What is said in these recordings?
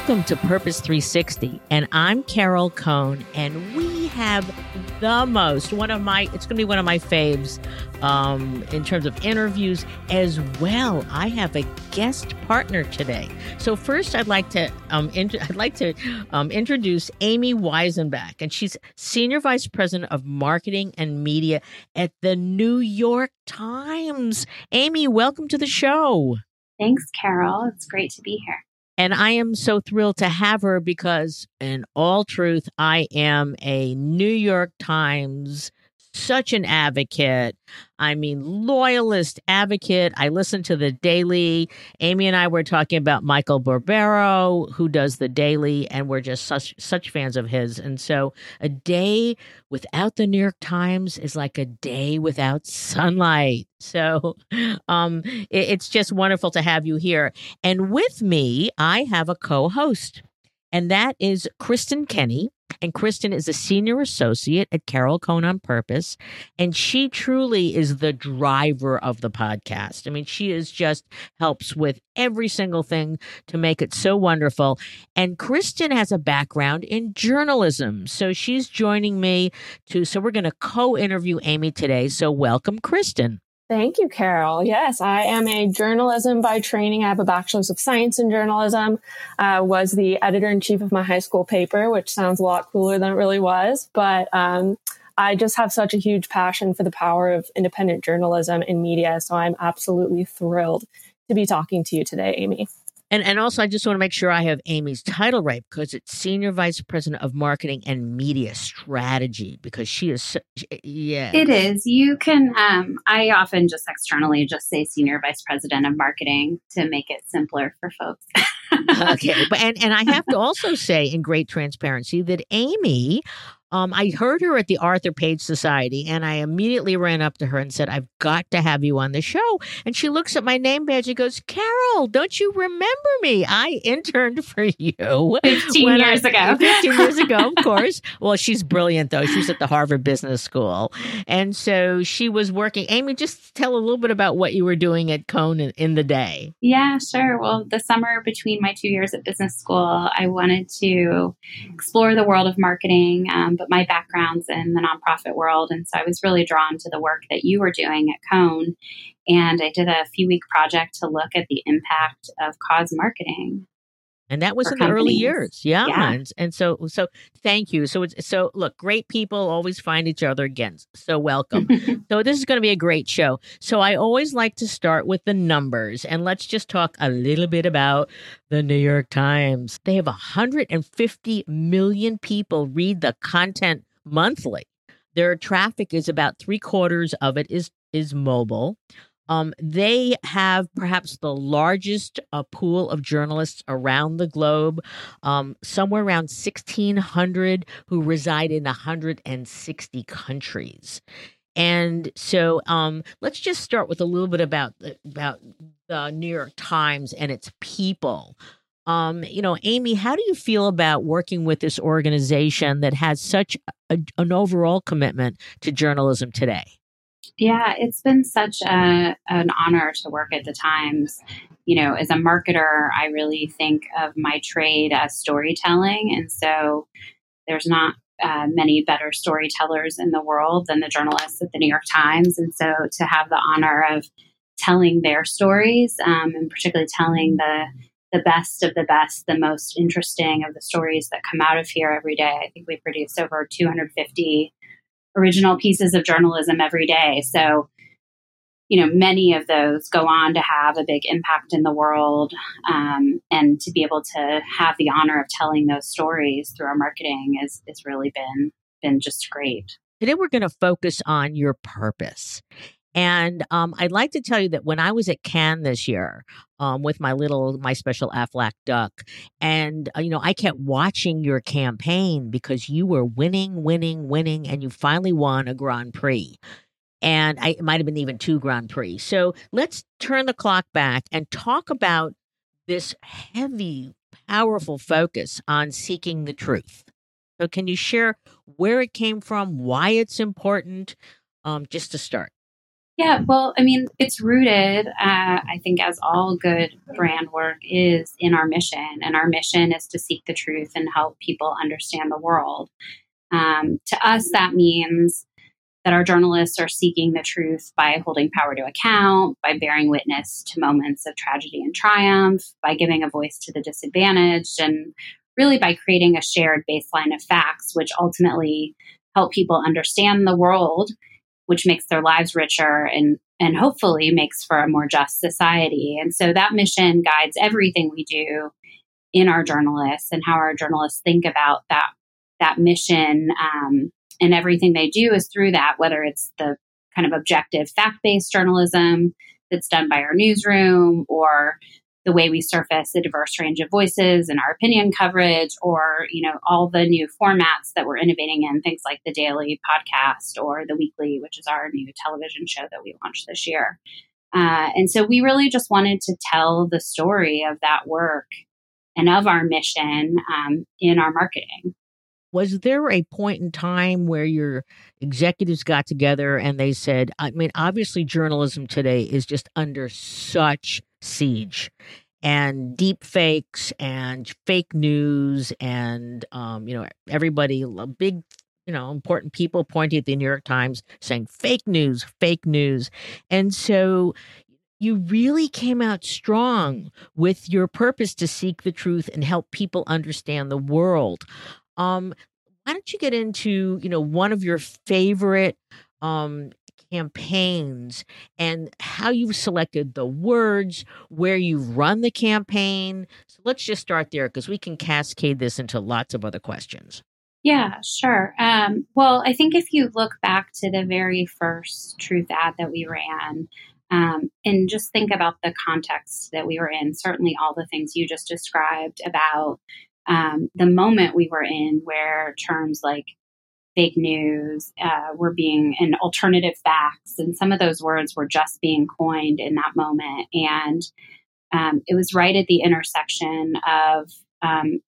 Welcome to Purpose 360, and I'm Carol Cone, and we have the most one of my it's going to be one of my faves um, in terms of interviews as well. I have a guest partner today. So first, I'd like to um, int- I'd like to um, introduce Amy Weisenbach, and she's senior vice president of marketing and media at the New York Times. Amy, welcome to the show. Thanks, Carol. It's great to be here. And I am so thrilled to have her because, in all truth, I am a New York Times such an advocate. I mean, loyalist advocate. I listen to the Daily. Amy and I were talking about Michael Barbaro, who does the Daily, and we're just such such fans of his. And so, a day without the New York Times is like a day without sunlight. So, um, it, it's just wonderful to have you here. And with me, I have a co-host, and that is Kristen Kenny. And Kristen is a senior associate at Carol Cone on Purpose. And she truly is the driver of the podcast. I mean, she is just helps with every single thing to make it so wonderful. And Kristen has a background in journalism. So she's joining me to, so we're going to co interview Amy today. So welcome, Kristen. Thank you, Carol. Yes, I am a journalism by training. I have a bachelor's of science in journalism. Uh, was the editor in chief of my high school paper, which sounds a lot cooler than it really was. But um, I just have such a huge passion for the power of independent journalism in media. So I'm absolutely thrilled to be talking to you today, Amy. And and also, I just want to make sure I have Amy's title right because it's Senior Vice President of Marketing and Media Strategy because she is, yeah. It is. You can. Um, I often just externally just say Senior Vice President of Marketing to make it simpler for folks. okay, but and and I have to also say, in great transparency, that Amy um, I heard her at the Arthur Page Society, and I immediately ran up to her and said, I've got to have you on the show. And she looks at my name badge and goes, Carol, don't you remember me? I interned for you 15 years I, ago. 15 years ago, of course. Well, she's brilliant, though. She's at the Harvard Business School. And so she was working. Amy, just tell a little bit about what you were doing at Cone in, in the day. Yeah, sure. Well, the summer between my two years at business school, I wanted to explore the world of marketing. Um, but my background's in the nonprofit world. And so I was really drawn to the work that you were doing at Cone. And I did a few week project to look at the impact of cause marketing and that was in companies. the early years. Yeah, yeah. And, and, so so thank you. So it's so look great people always find each other again. So welcome. So this is going to be a great show. So i always like to start with the numbers and let's just talk a little bit about the new york times. They have 150 million people read the content monthly. Their traffic is about three quarters of it is is mobile um, they have perhaps the largest uh, pool of journalists around the globe, um, somewhere around 1,600 who reside in 160 countries. And so um, let's just start with a little bit about about the New York Times and its people. Um, you know, Amy, how do you feel about working with this organization that has such a, an overall commitment to journalism today? Yeah, it's been such a, an honor to work at the Times. You know, as a marketer, I really think of my trade as storytelling. And so there's not uh, many better storytellers in the world than the journalists at the New York Times. And so to have the honor of telling their stories um, and particularly telling the the best of the best, the most interesting of the stories that come out of here every day. I think we produce over 250 original pieces of journalism every day. So, you know, many of those go on to have a big impact in the world. Um, and to be able to have the honor of telling those stories through our marketing is, is really been, been just great. Today, we're going to focus on your purpose. And um, I'd like to tell you that when I was at Cannes this year um, with my little, my special Aflac duck, and, uh, you know, I kept watching your campaign because you were winning, winning, winning, and you finally won a Grand Prix. And I, it might have been even two Grand Prix. So let's turn the clock back and talk about this heavy, powerful focus on seeking the truth. So, can you share where it came from, why it's important, um, just to start? Yeah, well, I mean, it's rooted, uh, I think, as all good brand work is in our mission. And our mission is to seek the truth and help people understand the world. Um, to us, that means that our journalists are seeking the truth by holding power to account, by bearing witness to moments of tragedy and triumph, by giving a voice to the disadvantaged, and really by creating a shared baseline of facts, which ultimately help people understand the world which makes their lives richer and and hopefully makes for a more just society. And so that mission guides everything we do in our journalists and how our journalists think about that that mission um, and everything they do is through that, whether it's the kind of objective fact based journalism that's done by our newsroom or the way we surface a diverse range of voices in our opinion coverage or you know all the new formats that we're innovating in things like the daily podcast or the weekly which is our new television show that we launched this year. Uh, and so we really just wanted to tell the story of that work and of our mission um, in our marketing was there a point in time where your executives got together and they said i mean obviously journalism today is just under such siege and deep fakes and fake news and um, you know everybody big you know important people pointing at the new york times saying fake news fake news. And so you really came out strong with your purpose to seek the truth and help people understand the world um, why don't you get into you know one of your favorite um, campaigns and how you've selected the words, where you've run the campaign. So let's just start there because we can cascade this into lots of other questions. Yeah, sure. Um, well, I think if you look back to the very first truth ad that we ran, um, and just think about the context that we were in, certainly all the things you just described about um, the moment we were in, where terms like fake news uh, were being and alternative facts and some of those words were just being coined in that moment. And um, it was right at the intersection of um,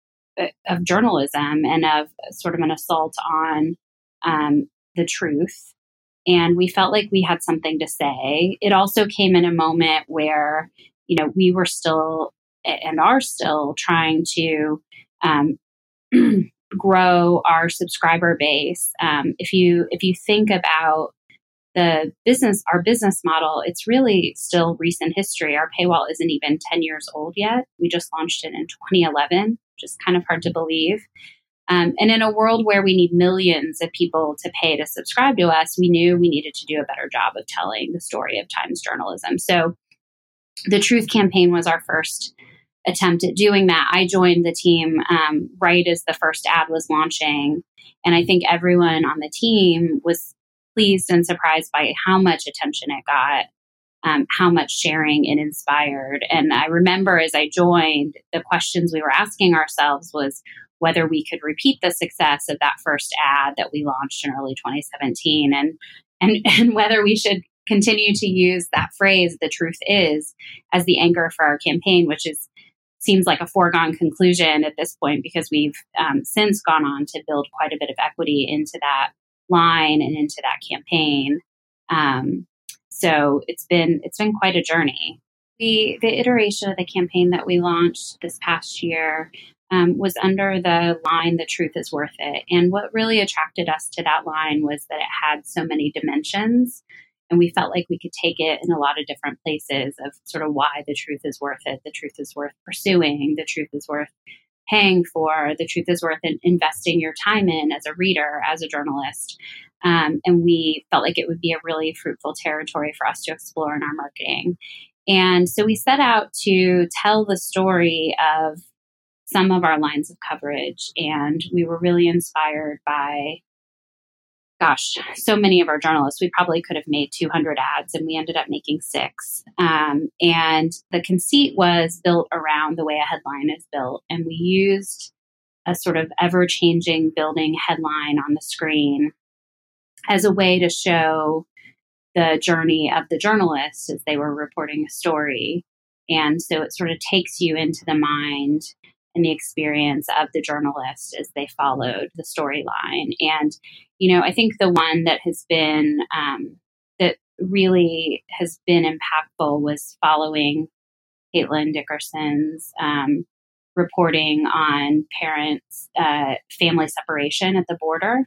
of journalism and of sort of an assault on um, the truth. And we felt like we had something to say. It also came in a moment where you know we were still and are still trying to um, grow our subscriber base. Um, if you if you think about the business our business model it's really still recent history. Our paywall isn't even 10 years old yet. We just launched it in 2011 which is kind of hard to believe. Um, and in a world where we need millions of people to pay to subscribe to us we knew we needed to do a better job of telling the story of times journalism. So the truth campaign was our first attempt at doing that. I joined the team um, right as the first ad was launching. And I think everyone on the team was pleased and surprised by how much attention it got, um, how much sharing it inspired. And I remember as I joined, the questions we were asking ourselves was whether we could repeat the success of that first ad that we launched in early 2017 and and, and whether we should continue to use that phrase the truth is as the anchor for our campaign which is seems like a foregone conclusion at this point because we've um, since gone on to build quite a bit of equity into that line and into that campaign. Um, so it's been it's been quite a journey. The the iteration of the campaign that we launched this past year um, was under the line "The truth is worth it," and what really attracted us to that line was that it had so many dimensions. And we felt like we could take it in a lot of different places of sort of why the truth is worth it the truth is worth pursuing the truth is worth paying for the truth is worth investing your time in as a reader as a journalist. Um, and we felt like it would be a really fruitful territory for us to explore in our marketing. And so we set out to tell the story of some of our lines of coverage and we were really inspired by gosh, so many of our journalists, we probably could have made 200 ads and we ended up making six. Um, and the conceit was built around the way a headline is built. And we used a sort of ever changing building headline on the screen as a way to show the journey of the journalist as they were reporting a story. And so it sort of takes you into the mind and the experience of the journalist as they followed the storyline. And, you know, I think the one that has been, um, that really has been impactful was following Caitlin Dickerson's um, reporting on parents' uh, family separation at the border.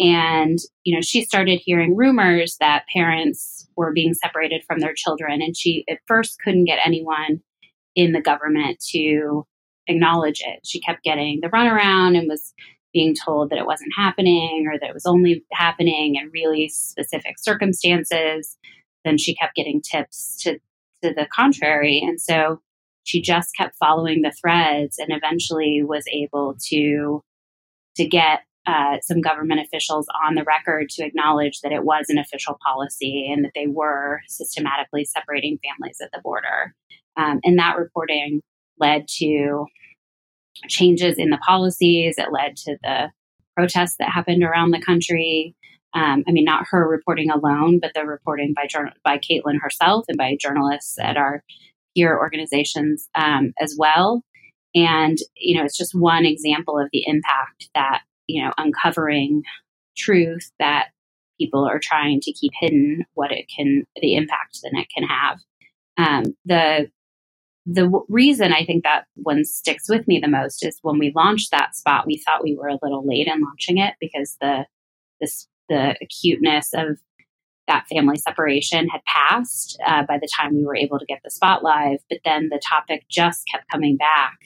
And, you know, she started hearing rumors that parents were being separated from their children. And she at first couldn't get anyone in the government to acknowledge it. She kept getting the runaround and was being told that it wasn't happening or that it was only happening in really specific circumstances. Then she kept getting tips to, to the contrary. And so she just kept following the threads and eventually was able to to get uh, some government officials on the record to acknowledge that it was an official policy and that they were systematically separating families at the border. Um, and that reporting led to changes in the policies. It led to the protests that happened around the country. Um, I mean, not her reporting alone, but the reporting by by Caitlin herself and by journalists at our peer organizations um, as well. And you know, it's just one example of the impact that you know uncovering truth that people are trying to keep hidden, what it can, the impact that it can have. Um, the the w- reason I think that one sticks with me the most is when we launched that spot, we thought we were a little late in launching it because the this the acuteness of that family separation had passed uh, by the time we were able to get the spot live. But then the topic just kept coming back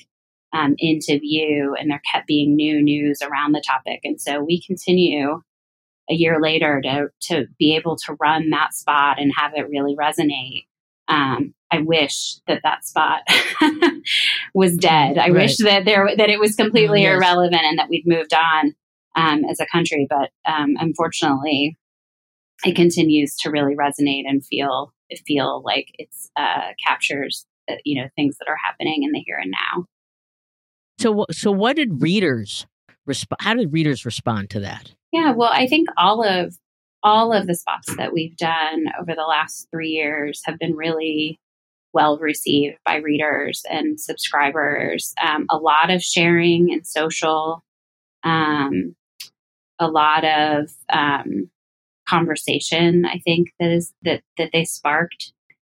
um, into view, and there kept being new news around the topic. And so we continue a year later to to be able to run that spot and have it really resonate um, I wish that that spot was dead. I right. wish that there that it was completely yes. irrelevant and that we'd moved on um, as a country. But um, unfortunately, it continues to really resonate and feel feel like it's uh, captures uh, you know things that are happening in the here and now. So, so what did readers respond? How did readers respond to that? Yeah, well, I think all of all of the spots that we've done over the last three years have been really well received by readers and subscribers. Um, a lot of sharing and social, um, a lot of um, conversation. I think that is that that they sparked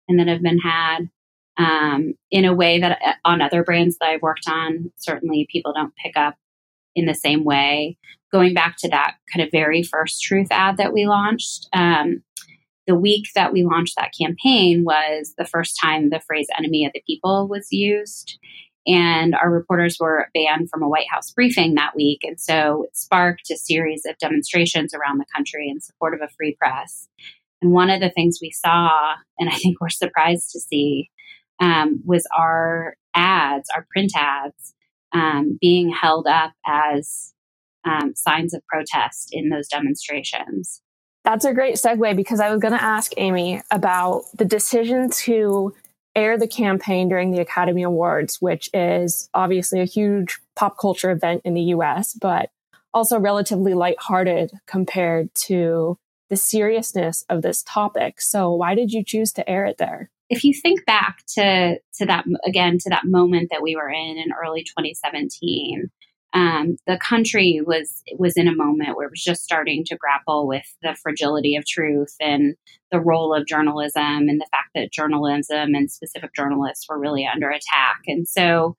and that have been had um, in a way that uh, on other brands that I've worked on, certainly people don't pick up in the same way. Going back to that kind of very first truth ad that we launched, um, the week that we launched that campaign was the first time the phrase enemy of the people was used. And our reporters were banned from a White House briefing that week. And so it sparked a series of demonstrations around the country in support of a free press. And one of the things we saw, and I think we're surprised to see, um, was our ads, our print ads, um, being held up as um, signs of protest in those demonstrations. That's a great segue because I was going to ask Amy about the decision to air the campaign during the Academy Awards, which is obviously a huge pop culture event in the US, but also relatively lighthearted compared to the seriousness of this topic. So, why did you choose to air it there? if you think back to to that again to that moment that we were in in early 2017 um, the country was was in a moment where it was just starting to grapple with the fragility of truth and the role of journalism and the fact that journalism and specific journalists were really under attack and so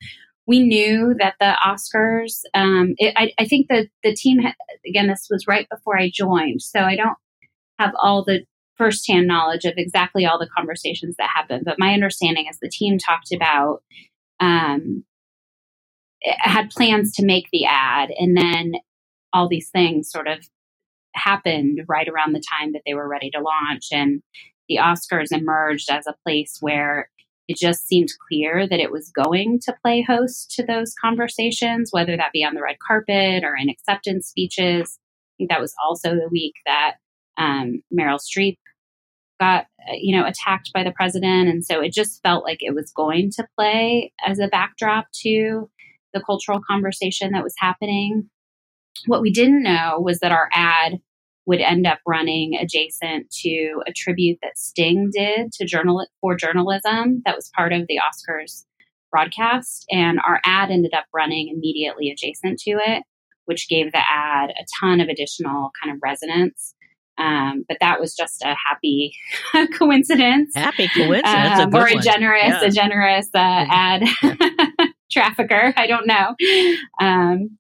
we knew that the Oscars. Um, it, I, I, think that the team had, again. This was right before I joined, so I don't have all the firsthand knowledge of exactly all the conversations that happened, but my understanding is the team talked about um, had plans to make the ad, and then all these things sort of happened right around the time that they were ready to launch, and the Oscars emerged as a place where it just seemed clear that it was going to play host to those conversations, whether that be on the red carpet or in acceptance speeches. I think that was also the week that um, Meryl Streep got, uh, you know, attacked by the president, and so it just felt like it was going to play as a backdrop to the cultural conversation that was happening. What we didn't know was that our ad would end up running adjacent to a tribute that Sting did to journal for journalism that was part of the Oscars broadcast, and our ad ended up running immediately adjacent to it, which gave the ad a ton of additional kind of resonance. Um, but that was just a happy coincidence. Happy coincidence, um, a or a generous, yeah. a generous uh, ad trafficker. I don't know. Um,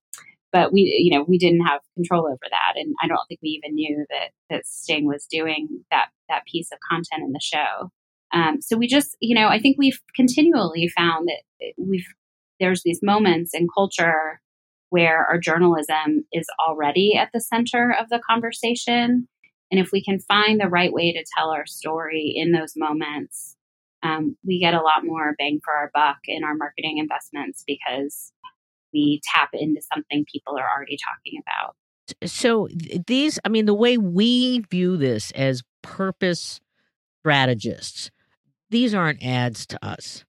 but we you know we didn't have control over that and i don't think we even knew that that sting was doing that that piece of content in the show um, so we just you know i think we've continually found that we've there's these moments in culture where our journalism is already at the center of the conversation and if we can find the right way to tell our story in those moments um, we get a lot more bang for our buck in our marketing investments because we tap into something people are already talking about. So these, I mean, the way we view this as purpose strategists, these aren't ads to us.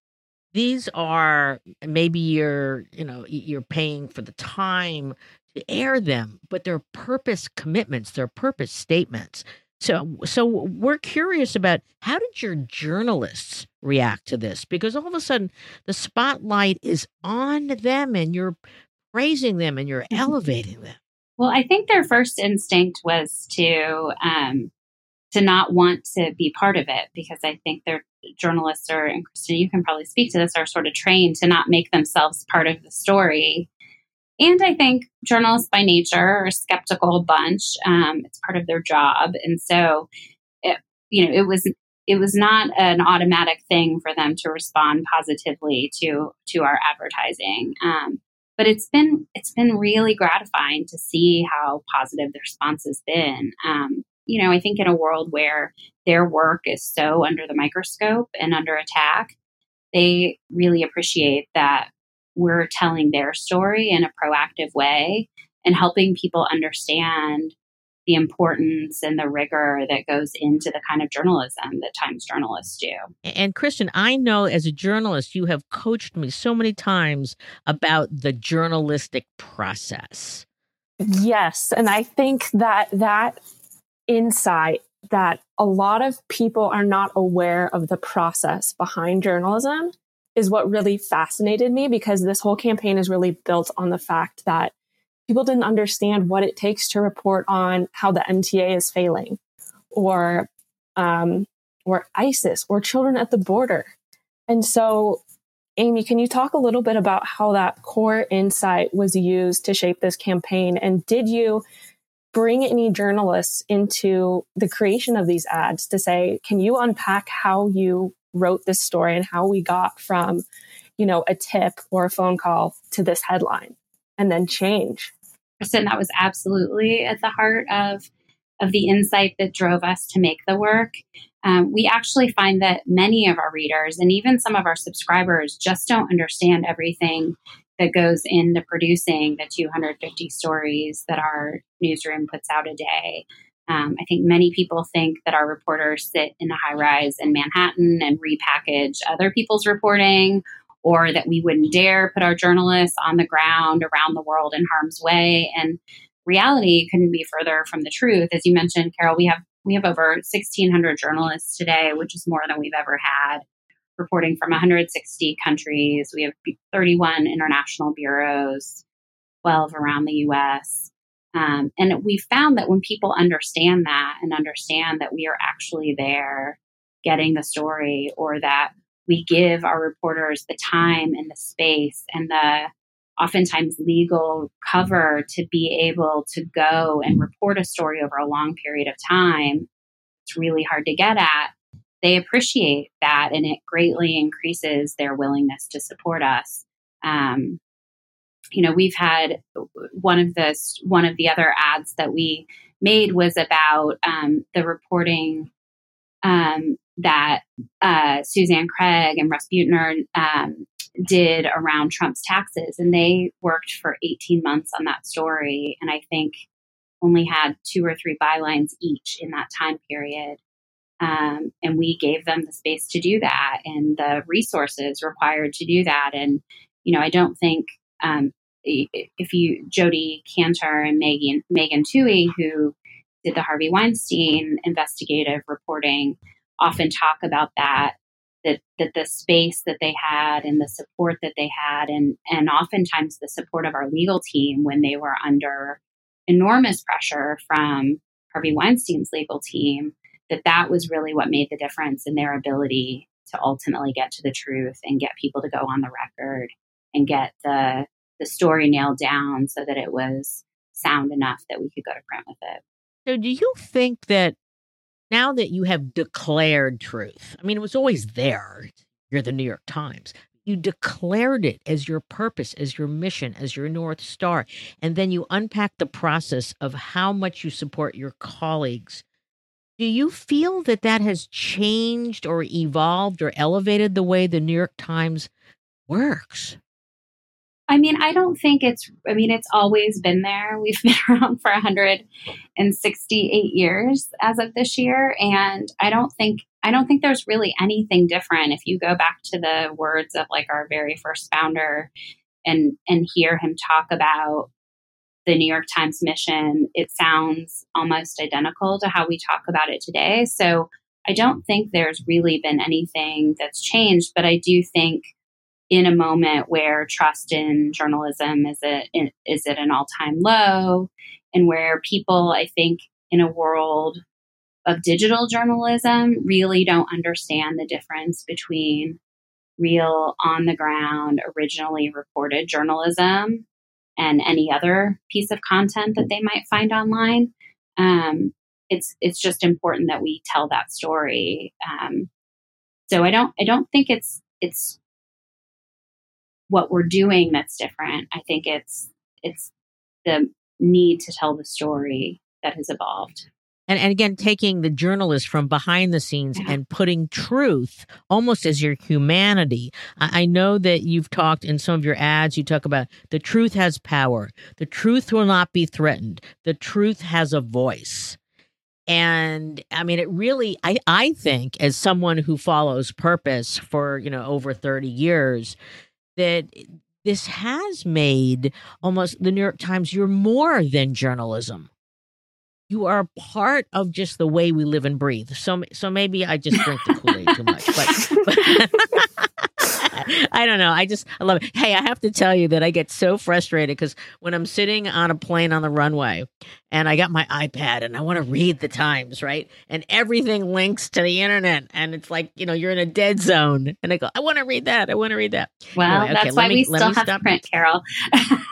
These are maybe you're, you know, you're paying for the time to air them, but they're purpose commitments, they're purpose statements. So, so we're curious about how did your journalists react to this? Because all of a sudden, the spotlight is on them, and you're praising them and you're mm-hmm. elevating them. Well, I think their first instinct was to um, to not want to be part of it because I think their journalists are, and Kristen, you can probably speak to this, are sort of trained to not make themselves part of the story. And I think journalists by nature are a skeptical bunch. Um, it's part of their job. And so, it, you know, it was it was not an automatic thing for them to respond positively to to our advertising. Um, but it's been it's been really gratifying to see how positive the response has been. Um, you know, I think in a world where their work is so under the microscope and under attack, they really appreciate that we're telling their story in a proactive way and helping people understand the importance and the rigor that goes into the kind of journalism that Times journalists do. And Kristen, I know as a journalist, you have coached me so many times about the journalistic process. Yes. And I think that that insight that a lot of people are not aware of the process behind journalism is what really fascinated me because this whole campaign is really built on the fact that people didn't understand what it takes to report on how the MTA is failing or um, or ISIS or children at the border. And so, Amy, can you talk a little bit about how that core insight was used to shape this campaign? And did you bring any journalists into the creation of these ads to say, can you unpack how you wrote this story and how we got from, you know, a tip or a phone call to this headline and then change. Kristen, that was absolutely at the heart of of the insight that drove us to make the work. Um, we actually find that many of our readers and even some of our subscribers just don't understand everything that goes into producing the 250 stories that our newsroom puts out a day. Um, I think many people think that our reporters sit in a high rise in Manhattan and repackage other people's reporting, or that we wouldn't dare put our journalists on the ground around the world in harm's way. And reality couldn't be further from the truth. As you mentioned, Carol, we have we have over 1,600 journalists today, which is more than we've ever had, reporting from 160 countries. We have 31 international bureaus, 12 around the U.S. Um, and we found that when people understand that and understand that we are actually there getting the story or that we give our reporters the time and the space and the oftentimes legal cover to be able to go and report a story over a long period of time it's really hard to get at, they appreciate that and it greatly increases their willingness to support us. Um, you know, we've had one of the one of the other ads that we made was about um, the reporting um, that uh, Suzanne Craig and Russ Buettner um, did around Trump's taxes, and they worked for 18 months on that story, and I think only had two or three bylines each in that time period. Um, and we gave them the space to do that and the resources required to do that. And, you know, I don't think um, if you, Jodi Kantor and Megan, Megan Twohey, who did the Harvey Weinstein investigative reporting, often talk about that. That, that the space that they had and the support that they had and and oftentimes the support of our legal team when they were under enormous pressure from Harvey Weinstein's legal team that that was really what made the difference in their ability to ultimately get to the truth and get people to go on the record and get the the story nailed down so that it was sound enough that we could go to print with it. So do you think that now that you have declared truth, I mean it was always there. You're the New York Times. You declared it as your purpose, as your mission, as your North Star. And then you unpack the process of how much you support your colleagues do you feel that that has changed or evolved or elevated the way the New York Times works? I mean, I don't think it's, I mean, it's always been there. We've been around for 168 years as of this year. And I don't think, I don't think there's really anything different. If you go back to the words of like our very first founder and, and hear him talk about the New York Times mission, it sounds almost identical to how we talk about it today. So I don't think there's really been anything that's changed, but I do think in a moment where trust in journalism is at, is at an all time low, and where people, I think, in a world of digital journalism, really don't understand the difference between real on the ground, originally reported journalism and any other piece of content that they might find online. Um, it's it's just important that we tell that story. Um, so I don't I don't think it's it's what we're doing that's different. I think it's it's the need to tell the story that has evolved and, and again taking the journalist from behind the scenes yeah. and putting truth almost as your humanity I, I, know that you've talked in some of your ads you talk about the truth has power the truth will not be threatened the truth has a voice and i mean it really i i think as someone who follows purpose for you know over 30 years that this has made almost the new york times you're more than journalism you are part of just the way we live and breathe. So, so maybe I just drink the Kool Aid too much, but, but I don't know. I just I love it. Hey, I have to tell you that I get so frustrated because when I'm sitting on a plane on the runway and I got my iPad and I want to read the Times, right? And everything links to the internet, and it's like you know you're in a dead zone, and I go, I want to read that. I want to read that. Well, anyway, okay, that's why me, we still have stop. print, Carol.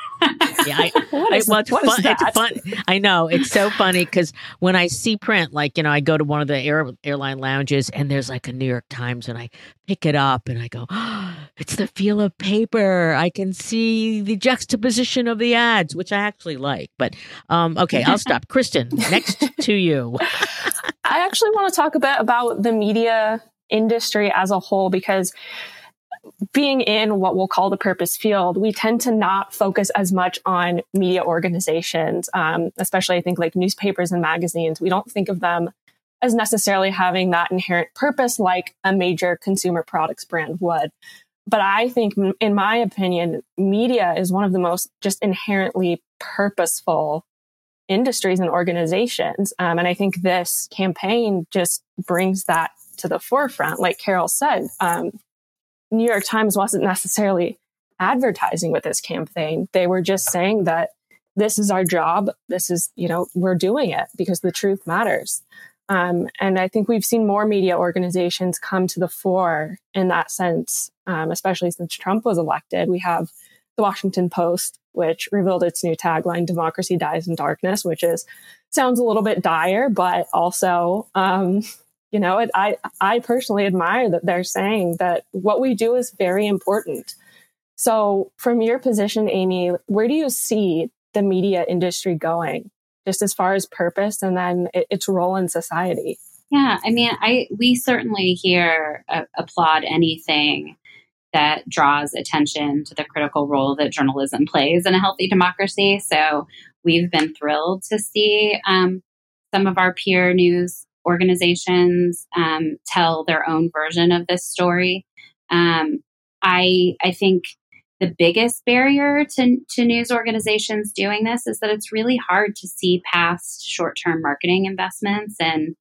yeah, I, I, well, it's, fun, it's fun. I know it's so funny because when I see print, like you know, I go to one of the air, airline lounges and there's like a New York Times, and I pick it up and I go, oh, it's the feel of paper. I can see the juxtaposition of the ads, which I actually like. But um, okay, I'll stop. Kristen, next to you. I actually want to talk a bit about the media industry as a whole because being in what we'll call the purpose field, we tend to not focus as much on media organizations, um, especially I think like newspapers and magazines. We don't think of them as necessarily having that inherent purpose like a major consumer products brand would. But I think, in my opinion, media is one of the most just inherently purposeful industries and organizations. Um, and I think this campaign just brings that to the forefront. Like Carol said, um, New York Times wasn't necessarily advertising with this campaign. They were just saying that this is our job. This is, you know, we're doing it because the truth matters. Um, and I think we've seen more media organizations come to the fore in that sense, um, especially since Trump was elected. We have the Washington Post, which revealed its new tagline, Democracy Dies in Darkness, which is sounds a little bit dire, but also, um, you know, it, I, I personally admire that they're saying that what we do is very important. So, from your position, Amy, where do you see the media industry going, just as far as purpose and then its role in society? Yeah, I mean, I we certainly here uh, applaud anything that draws attention to the critical role that journalism plays in a healthy democracy. So we've been thrilled to see um, some of our peer news organizations um, tell their own version of this story. Um, I I think the biggest barrier to, to news organizations doing this is that it's really hard to see past short term marketing investments and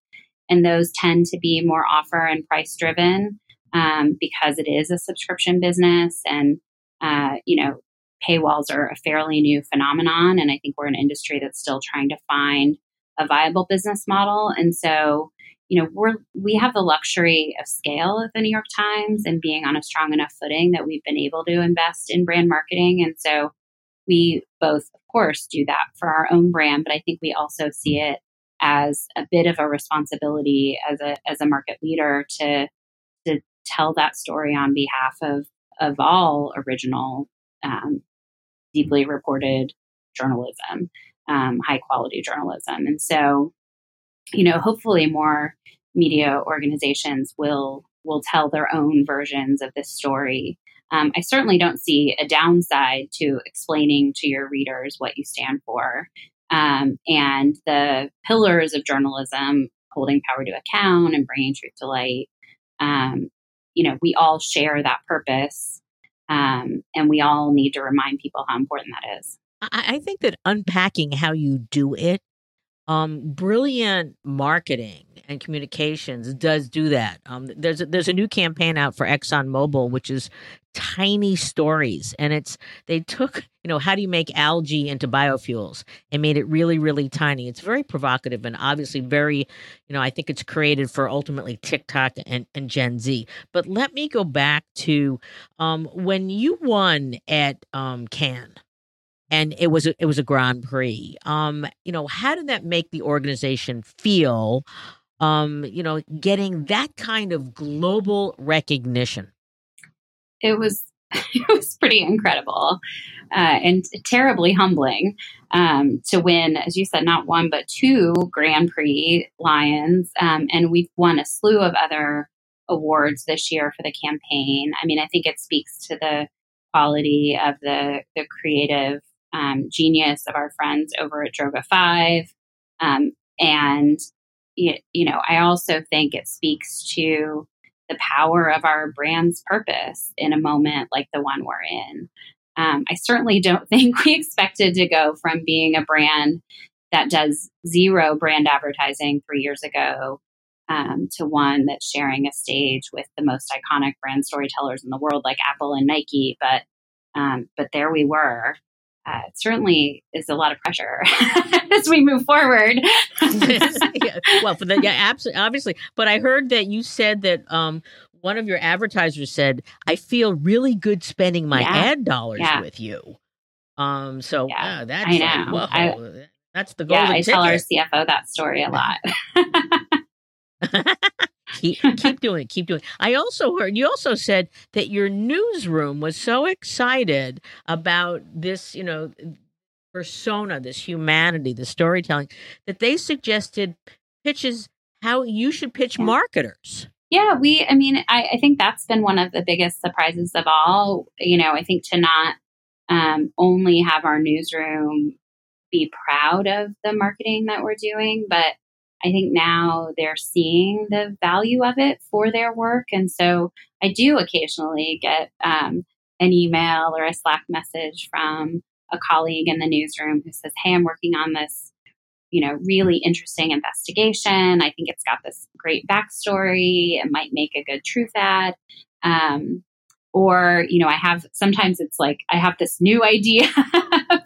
and those tend to be more offer and price driven um, because it is a subscription business and uh, you know paywalls are a fairly new phenomenon and i think we're an industry that's still trying to find a viable business model. And so you know we're we have the luxury of scale at the new york times and being on a strong enough footing that we've been able to invest in brand marketing. And so we both of course do that for our own brand but i think we also see it as a bit of a responsibility as a as a market leader to to tell that story on behalf of of all original, um, deeply reported journalism, um, high quality journalism, and so you know hopefully more media organizations will will tell their own versions of this story. Um, I certainly don't see a downside to explaining to your readers what you stand for. Um, and the pillars of journalism, holding power to account and bringing truth to light, um, you know, we all share that purpose. Um, and we all need to remind people how important that is. I, I think that unpacking how you do it um, brilliant marketing and communications does do that. Um, there's a, there's a new campaign out for ExxonMobil, which is tiny stories, and it's they took you know how do you make algae into biofuels and made it really really tiny. It's very provocative and obviously very you know I think it's created for ultimately TikTok and, and Gen Z. But let me go back to um, when you won at um, Cannes and it was a, it was a Grand Prix. Um, you know, how did that make the organization feel? Um, you know, getting that kind of global recognition. It was it was pretty incredible uh, and terribly humbling um, to win, as you said, not one but two Grand Prix Lions, um, and we've won a slew of other awards this year for the campaign. I mean, I think it speaks to the quality of the the creative um, genius of our friends over at Droga 5. Um, and, you, you know, I also think it speaks to the power of our brand's purpose in a moment like the one we're in. Um, I certainly don't think we expected to go from being a brand that does zero brand advertising three years ago um, to one that's sharing a stage with the most iconic brand storytellers in the world, like Apple and Nike. But um, but there we were, uh, certainly is a lot of pressure as we move forward. yeah, well, for the yeah, absolutely, obviously. But I heard that you said that um, one of your advertisers said, "I feel really good spending my yeah. ad dollars yeah. with you." Um, so yeah, that's I know. Like, I, that's the golden Yeah, I ticket. tell our CFO that story a lot. keep keep doing it. Keep doing. It. I also heard you also said that your newsroom was so excited about this, you know, persona, this humanity, the storytelling, that they suggested pitches how you should pitch yeah. marketers. Yeah, we. I mean, I, I think that's been one of the biggest surprises of all. You know, I think to not um, only have our newsroom be proud of the marketing that we're doing, but I think now they're seeing the value of it for their work. And so I do occasionally get um, an email or a Slack message from a colleague in the newsroom who says, Hey, I'm working on this, you know, really interesting investigation. I think it's got this great backstory. It might make a good truth ad. Um, or you know i have sometimes it's like i have this new idea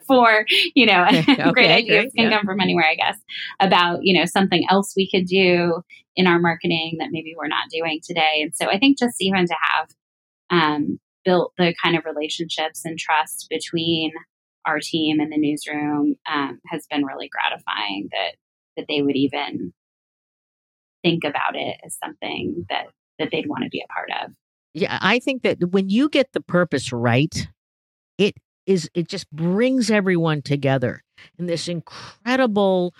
for you know okay, great ideas can yeah. come from anywhere i guess about you know something else we could do in our marketing that maybe we're not doing today and so i think just even to have um, built the kind of relationships and trust between our team and the newsroom um, has been really gratifying that that they would even think about it as something that that they'd want to be a part of. Yeah, I think that when you get the purpose right, it is it just brings everyone together. In this incredible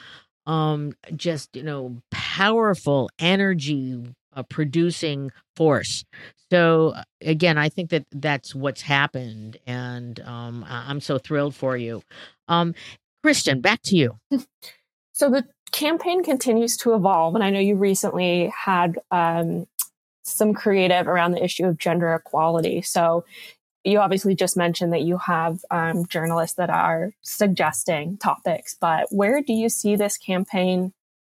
um just you know powerful energy uh, producing force. So uh, again i think that that's what's happened and um i'm so thrilled for you. Um kristen back to you. So the campaign continues to evolve and i know you recently had um some creative around the issue of gender equality. So you obviously just mentioned that you have um, journalists that are suggesting topics, but where do you see this campaign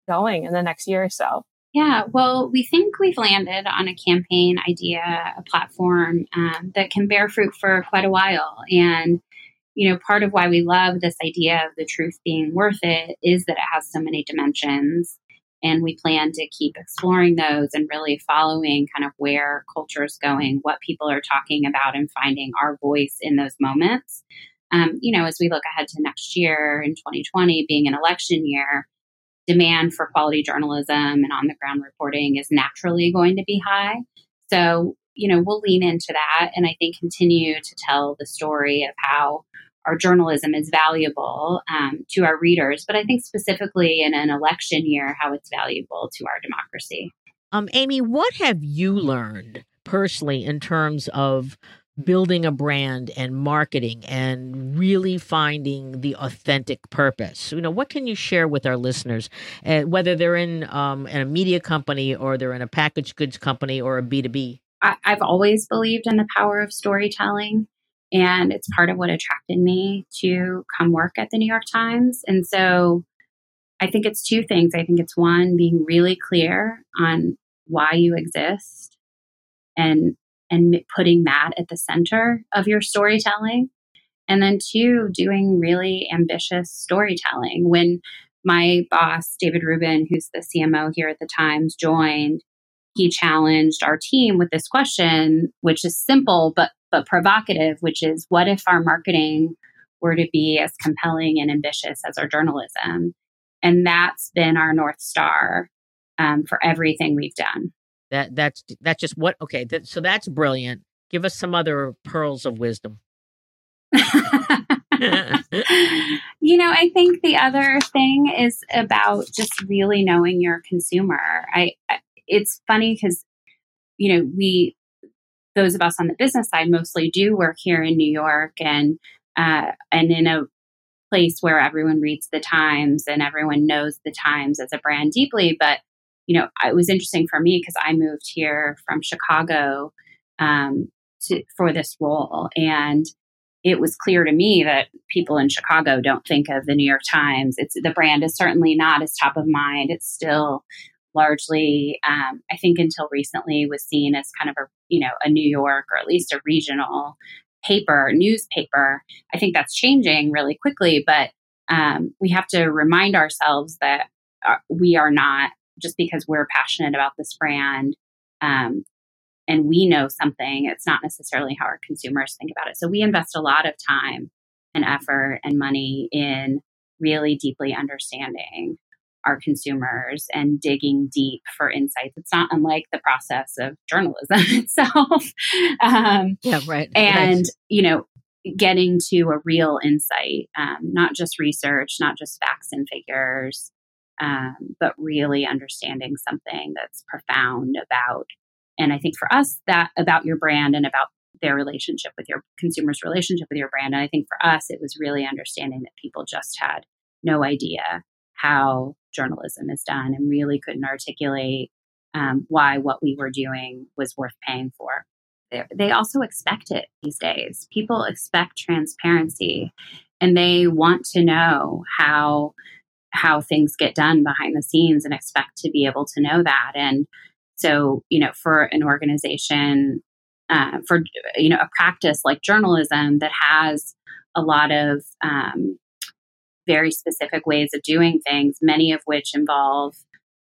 going in the next year or so? Yeah, well, we think we've landed on a campaign idea, a platform um, that can bear fruit for quite a while. And, you know, part of why we love this idea of the truth being worth it is that it has so many dimensions. And we plan to keep exploring those and really following kind of where culture is going, what people are talking about, and finding our voice in those moments. Um, you know, as we look ahead to next year in 2020 being an election year, demand for quality journalism and on the ground reporting is naturally going to be high. So, you know, we'll lean into that and I think continue to tell the story of how our journalism is valuable um, to our readers, but I think specifically in an election year, how it's valuable to our democracy. Um, Amy, what have you learned personally in terms of building a brand and marketing and really finding the authentic purpose? You know, what can you share with our listeners, uh, whether they're in, um, in a media company or they're in a packaged goods company or a b2b I, have always believed in the power of storytelling. And it's part of what attracted me to come work at the New York Times. And so I think it's two things. I think it's one, being really clear on why you exist and and putting that at the center of your storytelling. And then two, doing really ambitious storytelling. When my boss, David Rubin, who's the CMO here at the Times, joined, he challenged our team with this question, which is simple but but provocative, which is what if our marketing were to be as compelling and ambitious as our journalism? And that's been our north star um, for everything we've done. That that's that's just what okay. That, so that's brilliant. Give us some other pearls of wisdom. you know, I think the other thing is about just really knowing your consumer. I it's funny because you know we those of us on the business side mostly do work here in New York and uh, and in a place where everyone reads the Times and everyone knows the Times as a brand deeply. But you know, it was interesting for me because I moved here from Chicago um, to, for this role, and it was clear to me that people in Chicago don't think of the New York Times. It's the brand is certainly not as top of mind. It's still largely, um, I think until recently was seen as kind of a, you know, a New York or at least a regional paper, newspaper. I think that's changing really quickly, but um, we have to remind ourselves that uh, we are not, just because we're passionate about this brand um, and we know something, it's not necessarily how our consumers think about it. So we invest a lot of time and effort and money in really deeply understanding our consumers and digging deep for insights. It's not unlike the process of journalism itself. um, yeah, right. And, right. you know, getting to a real insight, um, not just research, not just facts and figures, um, but really understanding something that's profound about. And I think for us, that about your brand and about their relationship with your consumers' relationship with your brand. And I think for us, it was really understanding that people just had no idea how journalism is done and really couldn't articulate um, why what we were doing was worth paying for. They also expect it these days. People expect transparency and they want to know how how things get done behind the scenes and expect to be able to know that and so you know for an organization uh, for you know a practice like journalism that has a lot of um, very specific ways of doing things, many of which involve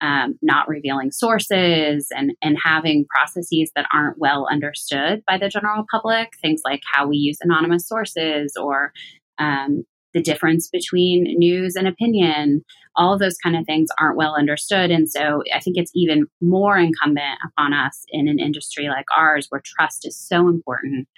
um, not revealing sources and, and having processes that aren't well understood by the general public, things like how we use anonymous sources or um, the difference between news and opinion, all of those kind of things aren't well understood. And so I think it's even more incumbent upon us in an industry like ours where trust is so important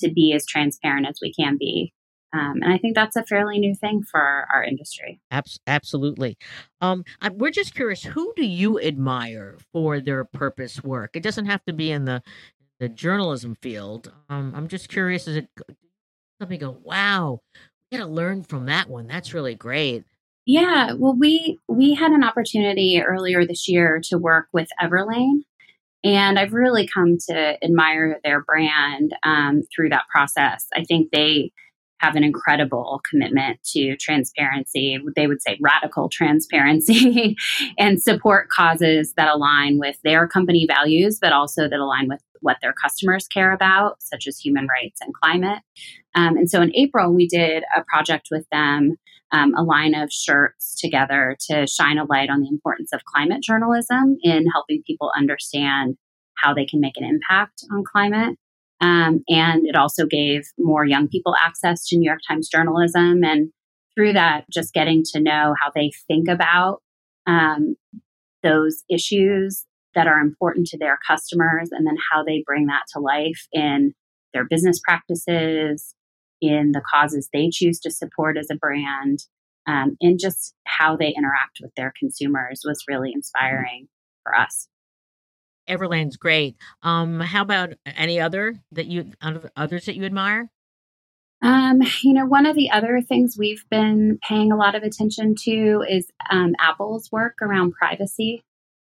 to be as transparent as we can be. Um, and I think that's a fairly new thing for our industry. absolutely. Um, I, we're just curious, who do you admire for their purpose work? It doesn't have to be in the the journalism field. Um, I'm just curious, is it something go, wow, we got to learn from that one. That's really great. Yeah, well, we we had an opportunity earlier this year to work with Everlane, and I've really come to admire their brand um, through that process. I think they have an incredible commitment to transparency. They would say radical transparency and support causes that align with their company values, but also that align with what their customers care about, such as human rights and climate. Um, and so in April, we did a project with them, um, a line of shirts together to shine a light on the importance of climate journalism in helping people understand how they can make an impact on climate. Um, and it also gave more young people access to New York Times journalism. And through that, just getting to know how they think about um, those issues that are important to their customers and then how they bring that to life in their business practices, in the causes they choose to support as a brand, um, and just how they interact with their consumers was really inspiring for us. Everlane's great. Um, how about any other that you others that you admire? Um, you know, one of the other things we've been paying a lot of attention to is um, Apple's work around privacy,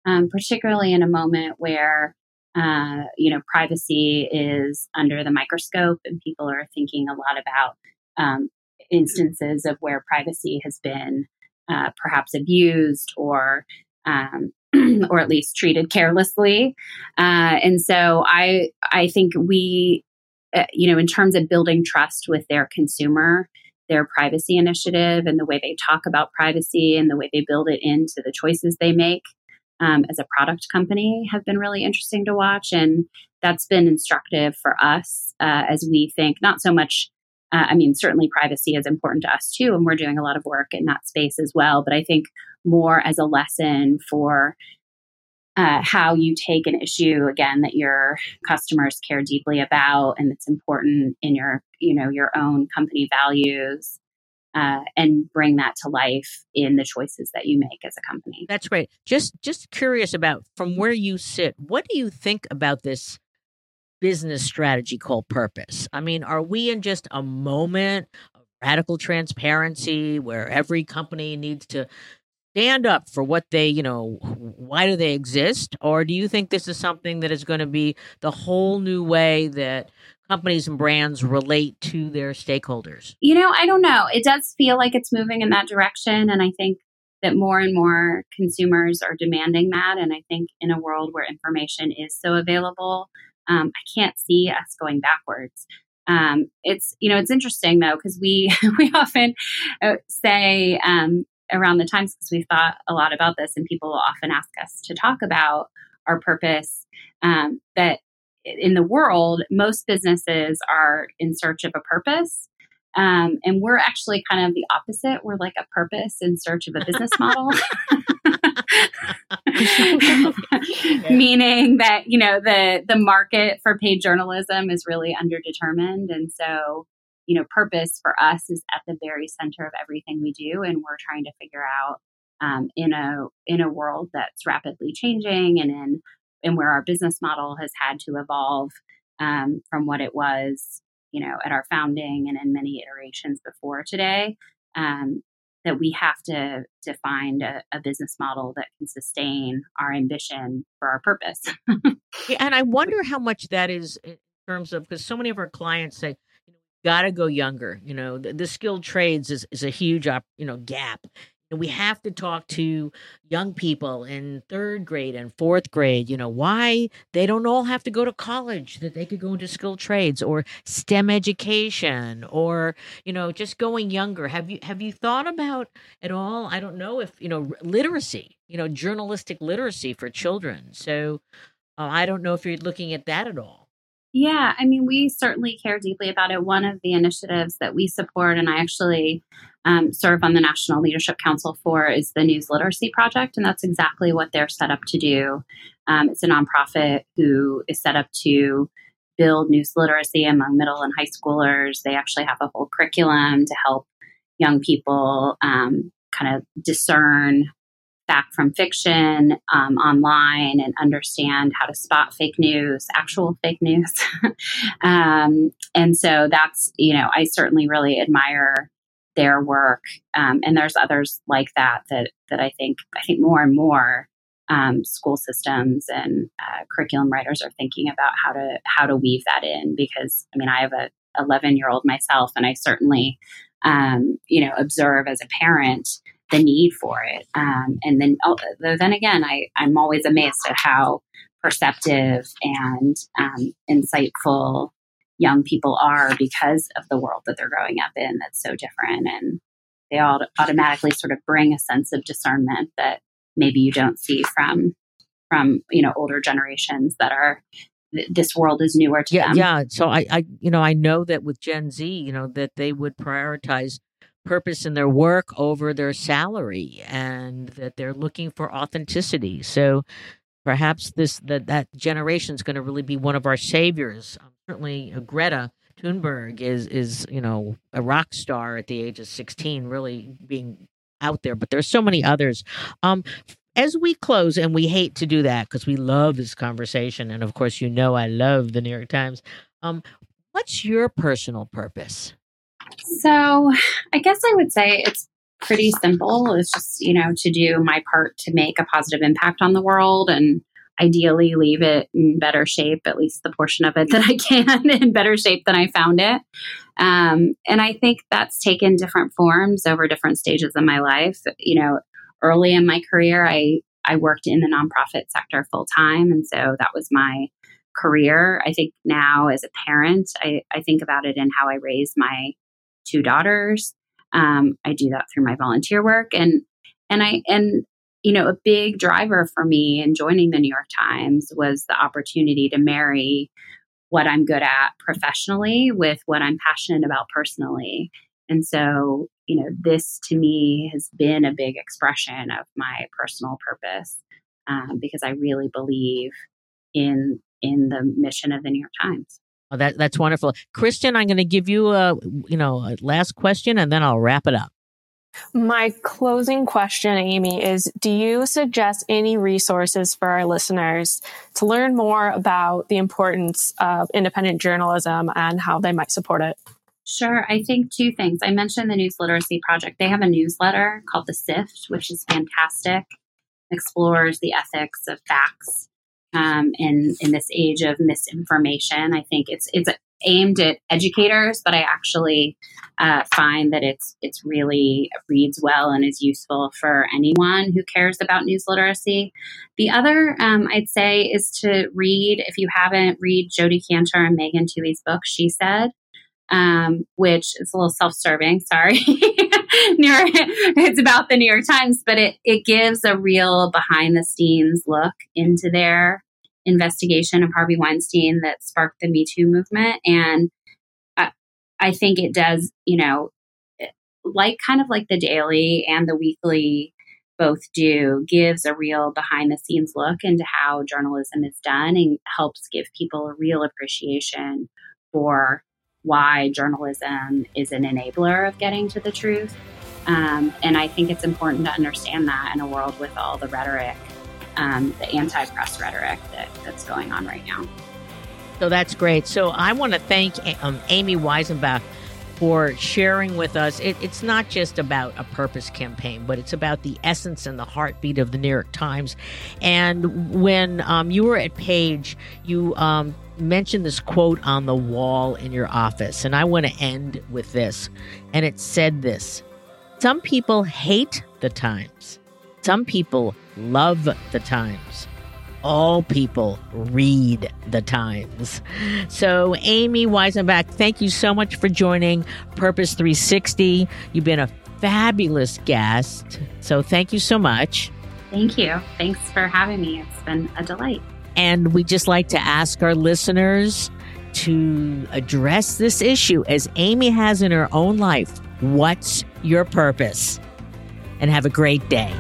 um, particularly in a moment where uh, you know privacy is under the microscope and people are thinking a lot about um, instances of where privacy has been uh, perhaps abused or um, or at least treated carelessly. Uh, and so I I think we, uh, you know, in terms of building trust with their consumer, their privacy initiative and the way they talk about privacy and the way they build it into the choices they make um, as a product company have been really interesting to watch. And that's been instructive for us uh, as we think not so much. Uh, I mean, certainly privacy is important to us too, and we're doing a lot of work in that space as well. But I think more as a lesson for uh, how you take an issue again that your customers care deeply about and it's important in your you know your own company values uh, and bring that to life in the choices that you make as a company that's great just just curious about from where you sit what do you think about this business strategy called purpose i mean are we in just a moment of radical transparency where every company needs to stand up for what they, you know, why do they exist? Or do you think this is something that is going to be the whole new way that companies and brands relate to their stakeholders? You know, I don't know. It does feel like it's moving in that direction. And I think that more and more consumers are demanding that. And I think in a world where information is so available, um, I can't see us going backwards. Um, it's you know it's interesting though because we we often uh, say um, around the times because we've thought a lot about this and people will often ask us to talk about our purpose um, that in the world most businesses are in search of a purpose um, and we're actually kind of the opposite we're like a purpose in search of a business model meaning that you know the the market for paid journalism is really underdetermined and so you know, purpose for us is at the very center of everything we do, and we're trying to figure out um, in a in a world that's rapidly changing, and in and where our business model has had to evolve um, from what it was, you know, at our founding and in many iterations before today. Um, that we have to to find a, a, business model that can sustain our ambition for our purpose. and I wonder how much that is in terms of because so many of our clients say, got to go younger. You know, the, the, skilled trades is, is a huge, op, you know, gap we have to talk to young people in third grade and fourth grade you know why they don't all have to go to college that they could go into skilled trades or stem education or you know just going younger. Have you have you thought about at all i don't know if you know literacy you know journalistic literacy for children. So uh, i don't know if you're looking at that at all yeah, I mean, we certainly care deeply about it. One of the initiatives that we support, and I actually um, serve on the National Leadership Council for, is the News Literacy Project. And that's exactly what they're set up to do. Um, it's a nonprofit who is set up to build news literacy among middle and high schoolers. They actually have a whole curriculum to help young people um, kind of discern fact from fiction um, online and understand how to spot fake news, actual fake news. um, and so that's, you know, I certainly really admire their work. Um, and there's others like that that that I think I think more and more um, school systems and uh, curriculum writers are thinking about how to how to weave that in because I mean I have a 11 year old myself and I certainly um, you know observe as a parent the need for it. Um, and then, oh, then again, I, I'm always amazed at how perceptive and um, insightful young people are because of the world that they're growing up in that's so different. And they all automatically sort of bring a sense of discernment that maybe you don't see from from you know older generations that are this world is newer to yeah, them. Yeah. So I, I, you know, I know that with Gen Z, you know, that they would prioritize purpose in their work over their salary and that they're looking for authenticity. So perhaps this that that generation is going to really be one of our saviors. Um, certainly, uh, Greta Thunberg is is you know a rock star at the age of sixteen, really being out there. But there's so many others. Um, as we close, and we hate to do that because we love this conversation, and of course, you know I love the New York Times. Um, what's your personal purpose? So, I guess I would say it's pretty simple. It's just, you know, to do my part to make a positive impact on the world and ideally leave it in better shape, at least the portion of it that I can in better shape than I found it. Um, and I think that's taken different forms over different stages of my life. You know, early in my career, I, I worked in the nonprofit sector full time. And so that was my career. I think now as a parent, I, I think about it in how I raise my two daughters. Um, I do that through my volunteer work, and and I and you know a big driver for me in joining the New York Times was the opportunity to marry what I'm good at professionally with what I'm passionate about personally. And so, you know, this to me has been a big expression of my personal purpose um, because I really believe in in the mission of the New York Times. Oh, that that's wonderful, Kristen. I'm going to give you a you know a last question, and then I'll wrap it up. My closing question, Amy, is Do you suggest any resources for our listeners to learn more about the importance of independent journalism and how they might support it? Sure. I think two things. I mentioned the News Literacy Project. They have a newsletter called The Sift, which is fantastic, explores the ethics of facts um, in in this age of misinformation. I think it's it's aimed at educators, but I actually uh, find that it's it's really reads well and is useful for anyone who cares about news literacy. The other um, I'd say is to read if you haven't read Jodi Kantor and Megan Twohey's book. She said. Um, which is a little self-serving. Sorry, it's about the New York Times, but it it gives a real behind-the-scenes look into their investigation of Harvey Weinstein that sparked the Me Too movement. And I, I think it does, you know, like kind of like the daily and the weekly both do, gives a real behind the scenes look into how journalism is done and helps give people a real appreciation for why journalism is an enabler of getting to the truth. Um, and I think it's important to understand that in a world with all the rhetoric um, the anti press rhetoric that, that's going on right now. So that's great. So I want to thank um, Amy Weisenbach for sharing with us. It, it's not just about a purpose campaign, but it's about the essence and the heartbeat of the New York Times. And when um, you were at Page, you um, mentioned this quote on the wall in your office. And I want to end with this. And it said this Some people hate the Times. Some people love the Times. All people read the Times. So, Amy Weisenbach, thank you so much for joining Purpose 360. You've been a fabulous guest. So, thank you so much. Thank you. Thanks for having me. It's been a delight. And we just like to ask our listeners to address this issue as Amy has in her own life. What's your purpose? And have a great day.